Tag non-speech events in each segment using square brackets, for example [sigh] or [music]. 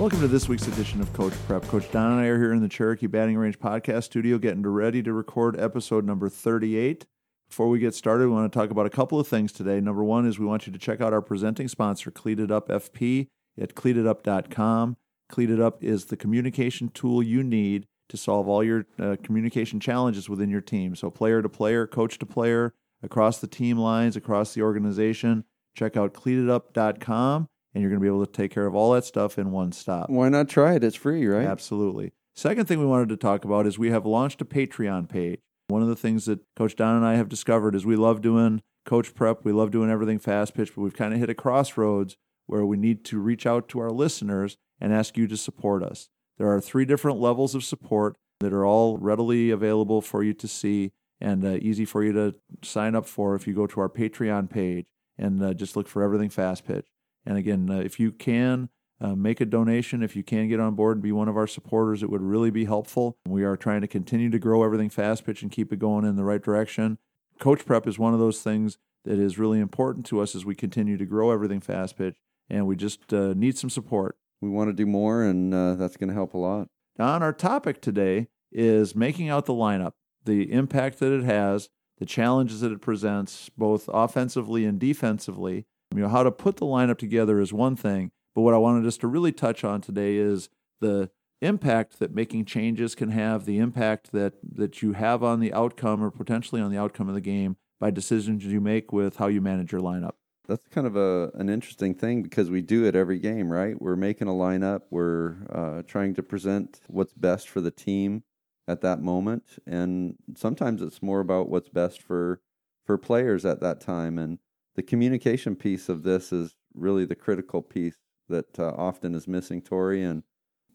Welcome to this week's edition of Coach Prep. Coach Don and I are here in the Cherokee Batting Range podcast studio getting ready to record episode number 38. Before we get started, we want to talk about a couple of things today. Number one is we want you to check out our presenting sponsor, Cleated Up FP, at cleatedup.com. Cleated Up is the communication tool you need to solve all your uh, communication challenges within your team. So, player to player, coach to player, across the team lines, across the organization. Check out cleatedup.com and you're going to be able to take care of all that stuff in one stop. Why not try it? It's free, right? Absolutely. Second thing we wanted to talk about is we have launched a Patreon page. One of the things that Coach Don and I have discovered is we love doing coach prep, we love doing everything fast pitch, but we've kind of hit a crossroads where we need to reach out to our listeners and ask you to support us. There are three different levels of support that are all readily available for you to see and uh, easy for you to sign up for if you go to our Patreon page and uh, just look for everything fast pitch. And again, uh, if you can uh, make a donation, if you can get on board and be one of our supporters, it would really be helpful. We are trying to continue to grow everything fast pitch and keep it going in the right direction. Coach prep is one of those things that is really important to us as we continue to grow everything fast pitch, and we just uh, need some support. We want to do more, and uh, that's going to help a lot. On our topic today is making out the lineup, the impact that it has, the challenges that it presents, both offensively and defensively. You know, how to put the lineup together is one thing, but what I wanted us to really touch on today is the impact that making changes can have, the impact that, that you have on the outcome or potentially on the outcome of the game by decisions you make with how you manage your lineup. That's kind of a an interesting thing because we do it every game, right? We're making a lineup, we're uh, trying to present what's best for the team at that moment, and sometimes it's more about what's best for for players at that time. And the communication piece of this is really the critical piece that uh, often is missing, Tori, and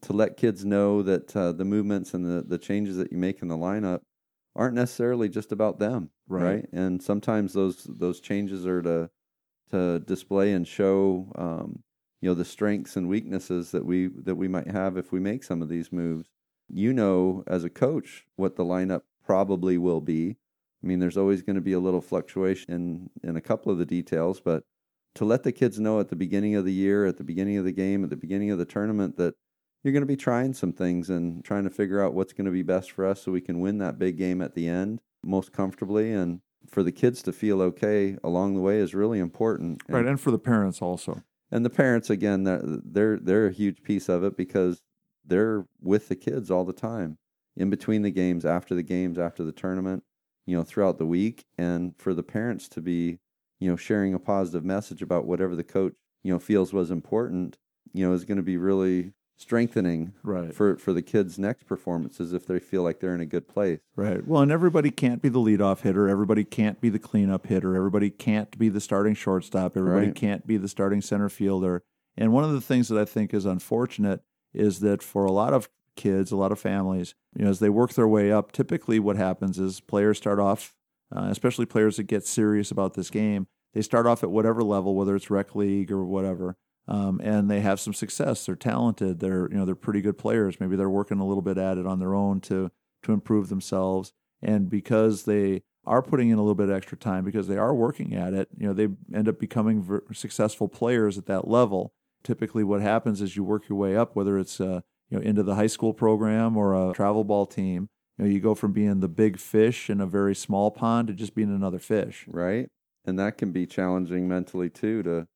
to let kids know that uh, the movements and the, the changes that you make in the lineup aren't necessarily just about them, right? right? And sometimes those those changes are to to display and show um, you know the strengths and weaknesses that we that we might have if we make some of these moves. You know, as a coach, what the lineup probably will be. I mean, there's always going to be a little fluctuation in, in a couple of the details, but to let the kids know at the beginning of the year, at the beginning of the game, at the beginning of the tournament that you're going to be trying some things and trying to figure out what's going to be best for us so we can win that big game at the end most comfortably and for the kids to feel okay along the way is really important. And, right, and for the parents also. And the parents again they're they're a huge piece of it because they're with the kids all the time in between the games, after the games, after the tournament, you know, throughout the week and for the parents to be you know, sharing a positive message about whatever the coach, you know, feels was important, you know, is going to be really strengthening right. for for the kids' next performances if they feel like they're in a good place. Right. Well, and everybody can't be the leadoff hitter. Everybody can't be the cleanup hitter. Everybody can't be the starting shortstop. Everybody right. can't be the starting center fielder. And one of the things that I think is unfortunate is that for a lot of kids, a lot of families, you know, as they work their way up, typically what happens is players start off uh, especially players that get serious about this game. They start off at whatever level, whether it's rec league or whatever, um, and they have some success. They're talented. They're you know they're pretty good players. Maybe they're working a little bit at it on their own to to improve themselves. And because they are putting in a little bit extra time, because they are working at it, you know they end up becoming ver- successful players at that level. Typically, what happens is you work your way up, whether it's uh, you know into the high school program or a travel ball team you know, you go from being the big fish in a very small pond to just being another fish. Right. And that can be challenging mentally too to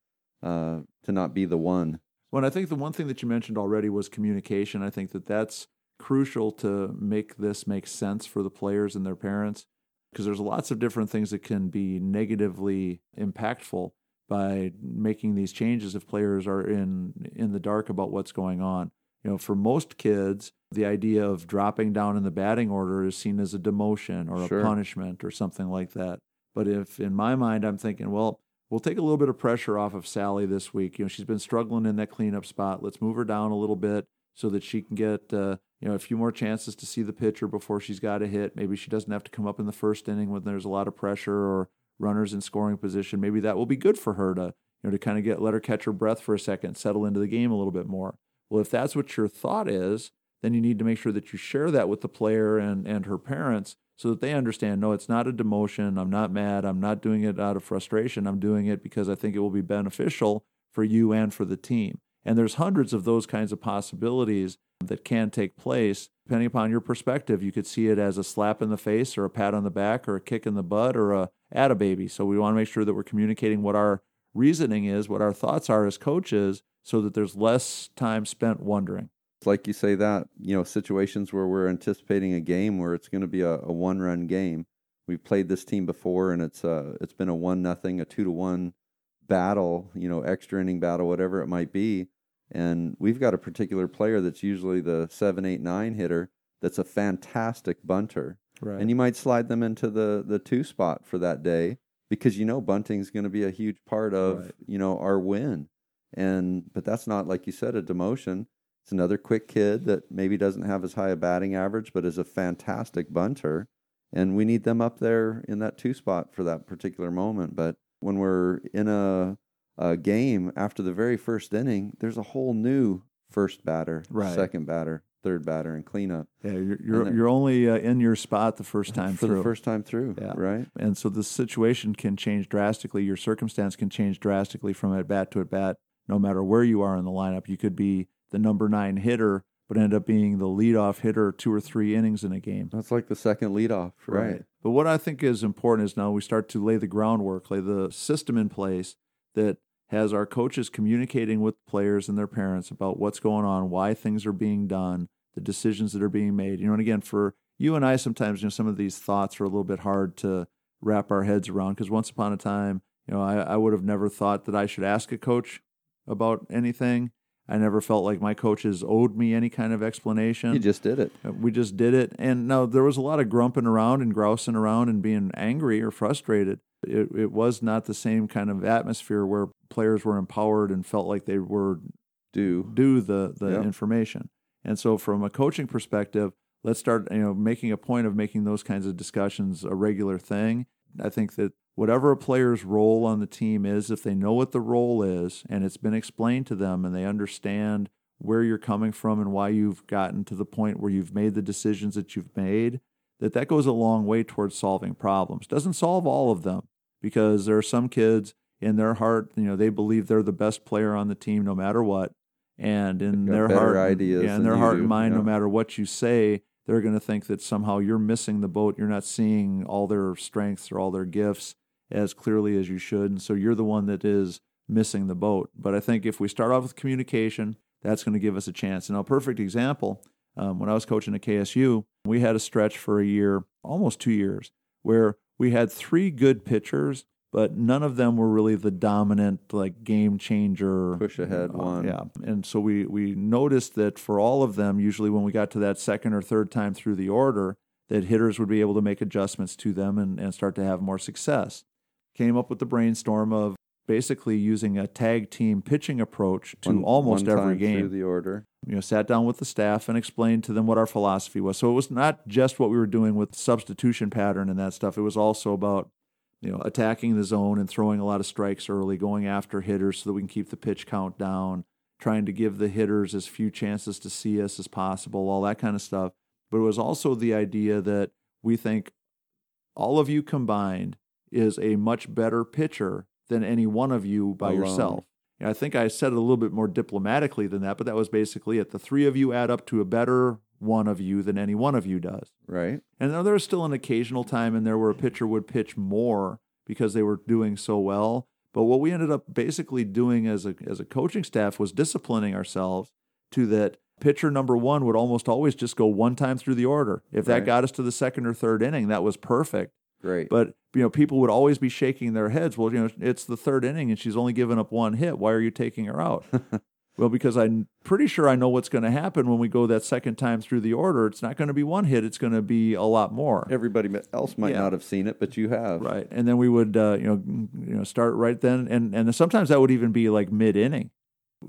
uh, to not be the one. Well, I think the one thing that you mentioned already was communication. I think that that's crucial to make this make sense for the players and their parents because there's lots of different things that can be negatively impactful by making these changes if players are in in the dark about what's going on. You know, for most kids, the idea of dropping down in the batting order is seen as a demotion or sure. a punishment or something like that. But if in my mind I'm thinking, well, we'll take a little bit of pressure off of Sally this week. You know, she's been struggling in that cleanup spot. Let's move her down a little bit so that she can get uh, you know a few more chances to see the pitcher before she's got a hit. Maybe she doesn't have to come up in the first inning when there's a lot of pressure or runners in scoring position. Maybe that will be good for her to you know to kind of get let her catch her breath for a second, settle into the game a little bit more. Well, if that's what your thought is, then you need to make sure that you share that with the player and, and her parents so that they understand no, it's not a demotion. I'm not mad. I'm not doing it out of frustration. I'm doing it because I think it will be beneficial for you and for the team. And there's hundreds of those kinds of possibilities that can take place. Depending upon your perspective, you could see it as a slap in the face or a pat on the back or a kick in the butt or a at a baby. So we want to make sure that we're communicating what our reasoning is, what our thoughts are as coaches, so that there's less time spent wondering. It's like you say that, you know, situations where we're anticipating a game where it's going to be a, a one run game. We've played this team before and it's uh it's been a one nothing, a two to one battle, you know, extra inning battle, whatever it might be. And we've got a particular player that's usually the seven, eight, nine hitter that's a fantastic bunter. Right. And you might slide them into the the two spot for that day because you know bunting's going to be a huge part of Right. you know our win. And but that's not like you said a demotion. It's another quick kid that maybe doesn't have as high a batting average, but is a fantastic bunter. And we need them up there in that two spot for that particular moment. But when we're in a, a game after the very first inning, there's a whole new first batter, Right. second batter, third batter, and cleanup Yeah, you're you're, you're only uh, in your spot the first time for through. the first time through, Yeah. right? and so the situation can change drastically. Your circumstance can change drastically from at bat to at bat, no matter where you are in the lineup. You could be the number nine hitter, but end up being the leadoff hitter two or three innings in a game. That's like the second leadoff, right? But what I think is important is now we start to lay the groundwork, lay the system in place that has our coaches communicating with players and their parents about what's going on, why things are being done, the decisions that are being made. You know, and again, for you and I, sometimes you know some of these thoughts are a little bit hard to wrap our heads around because once upon a time, you know, I, I would have never thought that I should ask a coach about anything. I never felt like my coaches owed me any kind of explanation. You just did it. Uh, We just did it. And now there was a lot of grumping around and grousing around and being angry or frustrated. It, it was not the same kind of atmosphere where players were empowered and felt like they were Do due the, the Yep. information. And so from a coaching perspective, let's start, you know, making a point of making those kinds of discussions a regular thing. I think that whatever a player's role on the team is, if they know what the role is and it's been explained to them and they understand where you're coming from and why you've gotten to the point where you've made the decisions that you've made, that that goes a long way towards solving problems. Doesn't solve all of them because there are some kids in their heart, you know, they believe they're the best player on the team no matter what. And in their heart, ideas yeah, in their heart do, and mind, no matter what you say, they're going to think that somehow you're missing the boat. You're not seeing all their strengths or all their gifts as clearly as you should. And so you're the one that is missing the boat. But I think if we start off with communication, that's going to give us a chance. And a perfect example um, when I was coaching at KSU, we had a stretch for a year, almost two years, where we had three good pitchers, but none of them were really the dominant, like game changer Push ahead uh, one. Yeah, and so we we noticed that for all of them, usually when we got to that second or third time through the order, that hitters would be able to make adjustments to them and, and start to have more success. Came up with the brainstorm of basically using a tag team pitching approach to One- almost one every game through the order. you know, sat down with the staff and explained to them what our philosophy was. So it was not just what we were doing with substitution pattern and that stuff. It was also about, you know, attacking the zone and throwing a lot of strikes early, going after hitters so that we can keep the pitch count down, trying to give the hitters as few chances to see us as possible, all that kind of stuff. But it was also the idea that we think all of you combined is a much better pitcher than any one of you by Alone. yourself. And I think I said it a little bit more diplomatically than that, but that was basically it. The three of you add up to a better one of you than any one of you does. Right. And there was still an occasional time in there where a pitcher would pitch more because they were doing so well. But what we ended up basically doing as a as a coaching staff was disciplining ourselves to that pitcher number one would almost always just go one time through the order. If that Right. got us to the second or third inning, that was perfect. Great. But you know, people would always be shaking their heads. Well, you know, it's the third inning and she's only given up one hit. Why are you taking her out? [laughs] well, because I'm pretty sure I know what's going to happen when we go that second time through the order. It's not going to be one hit. It's going to be a lot more. Everybody else might Yeah. not have seen it, but you have. Right, and then we would uh, you know you know start right then, and and sometimes that would even be like mid inning.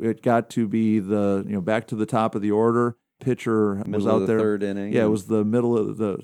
It got to be the you know back to the top of the order. Pitcher was out of the there. third inning. Yeah, it was the middle of the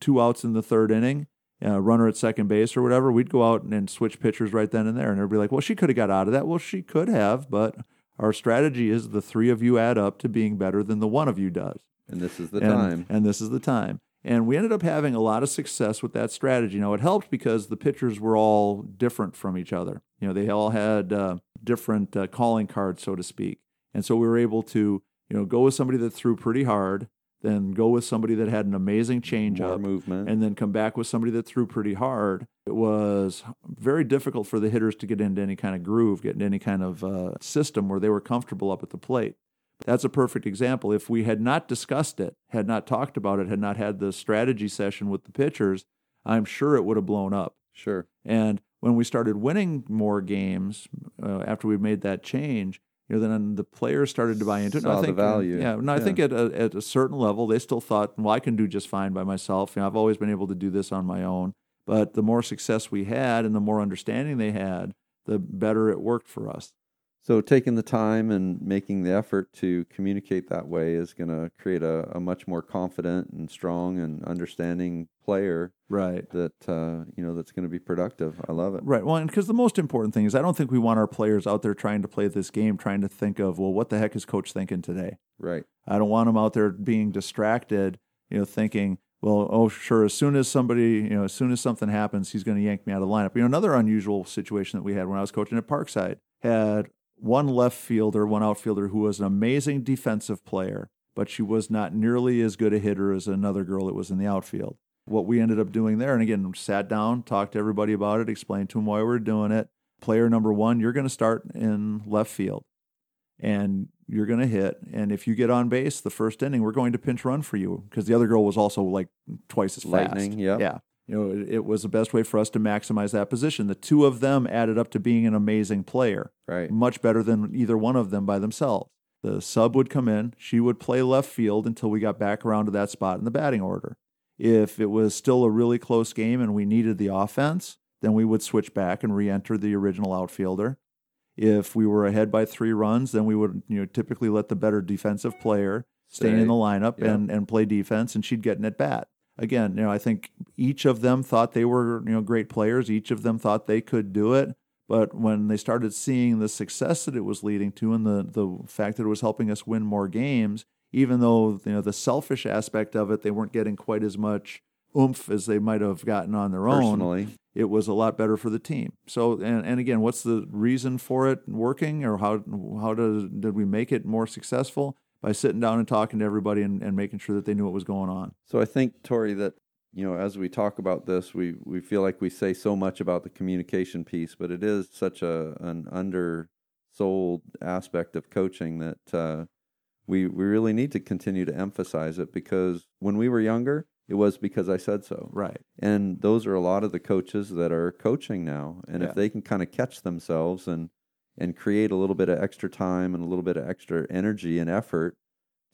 two outs in the third inning. Uh, runner at second base or whatever. We'd go out and, and switch pitchers right then and there, and everybody like, well, she could have got out of that. Well, she could have, but our strategy is the three of you add up to being better than the one of you does and this is the and, time. And this is the time. And we ended up having a lot of success with that strategy. Now, it helped because the pitchers were all different from each other. You know, they all had uh, different uh, calling cards, so to speak. And so we were able to, you know, go with somebody that threw pretty hard, then go with somebody that had an amazing change More up, movement. and then come back with somebody that threw pretty hard. It was very difficult for the hitters to get into any kind of groove, get into any kind of uh, system where they were comfortable up at the plate. That's a perfect example. If we had not discussed it, had not talked about it, had not had the strategy session with the pitchers, I'm sure it would have blown up. sure. And when we started winning more games uh, after we made that change, you know, then the players started to buy into it. And I Saw the think, uh, value. yeah, and I Yeah. think at a, at a certain level, they still thought, well, I can do just fine by myself. You know, I've always been able to do this on my own. But the more success we had and the more understanding they had, the better it worked for us. So taking the time and making the effort to communicate that way is going to create a, a much more confident and strong and understanding player Right. that uh, you know that's going to be productive. I love it. Right. Well, because the most important thing is I don't think we want our players out there trying to play this game, trying to think of, well, what the heck is coach thinking today? Right. I don't want them out there being distracted, you know, thinking, well, oh, sure, as soon as somebody, you know, as soon as something happens, he's going to yank me out of the lineup. You know, another unusual situation that we had when I was coaching at Parkside had one left fielder, one outfielder who was an amazing defensive player, but she was not nearly as good a hitter as another girl that was in the outfield. What we ended up doing there, and again, sat down, talked to everybody about it, explained to them why we were doing it. Player number one, you're going to start in left field and you're going to hit. And if you get on base the first inning, we're going to pinch run for you because the other girl was also like twice as fast. Lightning, yep. Yeah. You know, it, it was the best way for us to maximize that position. The two of them added up to being an amazing player, Right. much better than either one of them by themselves. The sub would come in, she would play left field until we got back around to that spot in the batting order. If it was still a really close game and we needed the offense, then we would switch back and re-enter the original outfielder. If we were ahead by three runs, then we would you know typically let the better defensive player stay Stay. in the lineup and, and play defense, and she'd get an at bat. Again, you know, I think each of them thought they were you know great players. Each of them thought they could do it. But when they started seeing the success that it was leading to, and the the fact that it was helping us win more games, even though you know the selfish aspect of it, they weren't getting quite as much oomph as they might have gotten on their own Personally, it was a lot better for the team. So, and, and again, what's the reason for it working, or how how did did we make it more successful by sitting down and talking to everybody and, and making sure that they knew what was going on? So I think, Tori, that you know, as we talk about this, we we feel like we say so much about the communication piece, but it is such a an undersold aspect of coaching that uh, we we really need to continue to emphasize it because when we were younger, it was because I said so. Right. And those are a lot of the coaches that are coaching now. And Yeah. if they can kind of catch themselves and and create a little bit of extra time and a little bit of extra energy and effort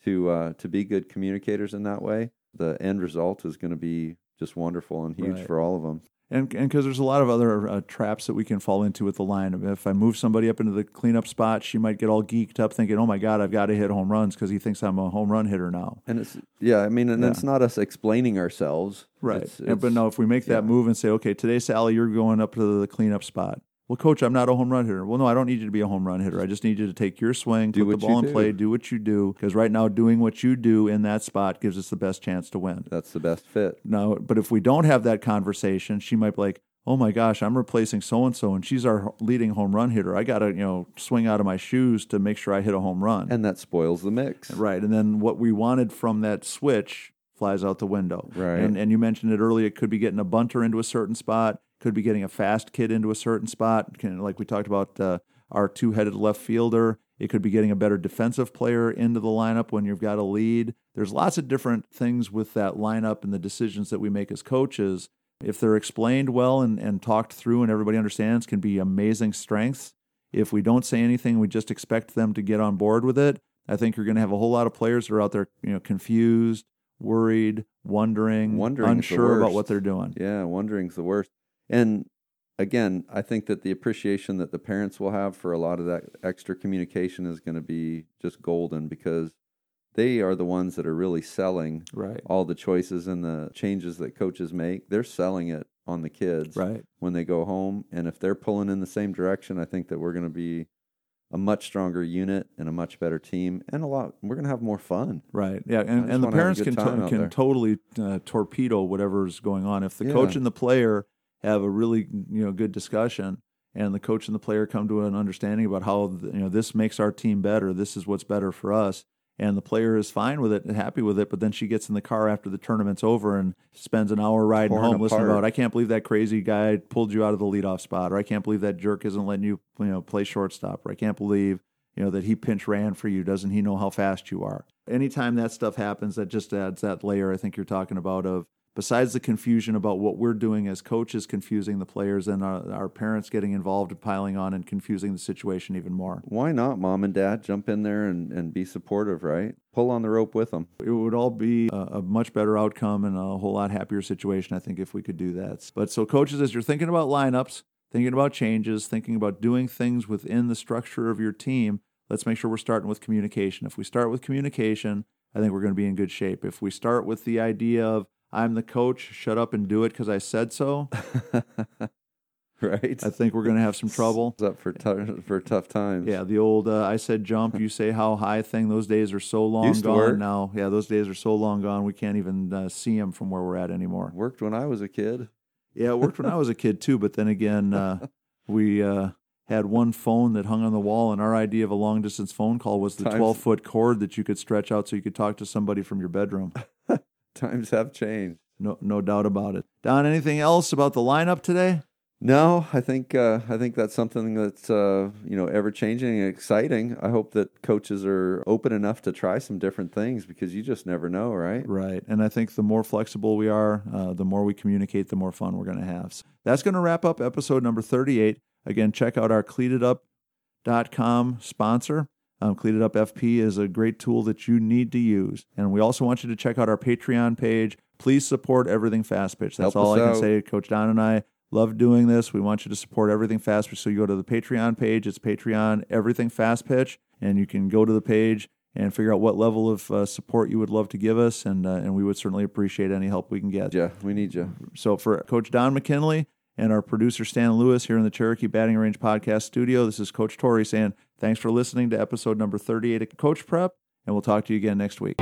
to uh, to be good communicators in that way, the end result is going to be just wonderful and huge Right. for all of them. And and because there's a lot of other uh, traps that we can fall into with the line. If I move somebody up into the cleanup spot, she might get all geeked up, thinking, "Oh my God, I've got to hit home runs," because he thinks I'm a home run hitter now. And it's yeah, I mean, and Yeah. it's not us explaining ourselves, Right. It's, And- but no, if we make that yeah. move and say, okay, today, Sally, you're going up to the cleanup spot. Well, coach, I'm not a home run hitter. Well, no, I don't need you to be a home run hitter. I just need you to take your swing, Do put the ball in do. play, do what you do. Because right now, doing what you do in that spot gives us the best chance to win. that's the best fit. No, but if we don't have that conversation, she might be like, "Oh my gosh, I'm replacing so and so, and she's our leading home run hitter. I got to, you know, swing out of my shoes to make sure I hit a home run." And that spoils the mix. Right. And then what we wanted from that switch flies out the window. Right. And, and you mentioned it earlier. It could be getting a bunter into a certain spot, could be getting a fast kid into a certain spot. Can, like we talked about uh, our two headed left fielder. It could be getting a better defensive player into the lineup when you've got a lead. There's lots of different things with that lineup and the decisions that we make as coaches. If they're explained well and, and talked through and everybody understands, can be amazing strengths. If we don't say anything, we just expect them to get on board with it. I think you're going to have a whole lot of players that are out there, you know, confused, worried, wondering, Wondering's the unsure about what they're doing. Yeah, wondering's the worst. And again, I think that the appreciation that the parents will have for a lot of that extra communication is going to be just golden because they are the ones that are really selling Right. all the choices and the changes that coaches make. They're selling it on the kids Right. when they go home. And if they're pulling in the same direction, I think that we're going to be a much stronger unit and a much better team and a lot we're going to have more fun. Right. Yeah. And, and the wanna have a parents can to, can there. totally uh, torpedo whatever's going on. If the Yeah. coach and the player have a really you know good discussion and the coach and the player come to an understanding about how you know this makes our team better. This is what's better for us. And the player is fine with it and happy with it, but then she gets in the car after the tournament's over and spends an hour riding Torn home listening apart. about, I can't believe that crazy guy pulled you out of the leadoff spot, or I can't believe that jerk isn't letting you, you know, play shortstop, or I can't believe, you know, that he pinch ran for you. Doesn't he know how fast you are? Anytime that stuff happens, that just adds that layer I think you're talking about of besides the confusion about what we're doing as coaches confusing the players and our, our parents getting involved and piling on and confusing the situation even more. Why not, mom and dad? Jump in there and, and be supportive, right? Pull on the rope with them. It would all be a, a much better outcome and a whole lot happier situation, I think, if we could do that. But so, coaches, as you're thinking about lineups, thinking about changes, thinking about doing things within the structure of your team, let's make sure we're starting with communication. If we start with communication, I think we're going to be in good shape. If we start with the idea of, I'm the coach, shut up and do it because I said so, [laughs] right? I think we're going to have some trouble. It's up for tou- for tough times. Yeah, the old uh, I said jump, you say how high thing. Those days are so long Used gone now. Yeah, those days are so long gone. We can't even uh, see them from where we're at anymore. Worked when I was a kid. Yeah, it worked when I was a [laughs] kid too. But then again, uh, we uh, had one phone that hung on the wall, and our idea of a long distance phone call was the twelve foot cord that you could stretch out so you could talk to somebody from your bedroom. [laughs] [laughs] Times have changed. No, no doubt about it. Don, anything else about the lineup today? No, I think uh, I think that's something that's uh, you know ever changing and exciting. I hope that coaches are open enough to try some different things because you just never know, right? Right. And I think the more flexible we are, uh, the more we communicate, the more fun we're going to have. So that's going to wrap up episode number 38. Again, check out our cleatedup.com sponsor. Um, Cleated Up FP is a great tool that you need to use. And we also want you to check out our Patreon page. Please support Everything Fast Pitch. That's Help all I can out. say. Coach Don and I love doing this. We want you to support Everything Fast Pitch. So you go to the Patreon page. It's Patreon Everything Fast Pitch. And you can go to the page and figure out what level of uh, support you would love to give us. And, uh, and we would certainly appreciate any help we can get. Yeah, we need you. So for Coach Don McKinley and our producer Stan Lewis here in the Cherokee Batting Range Podcast Studio, this is Coach Torrey saying thanks for listening to episode number 38 of Coach Prep, and we'll talk to you again next week.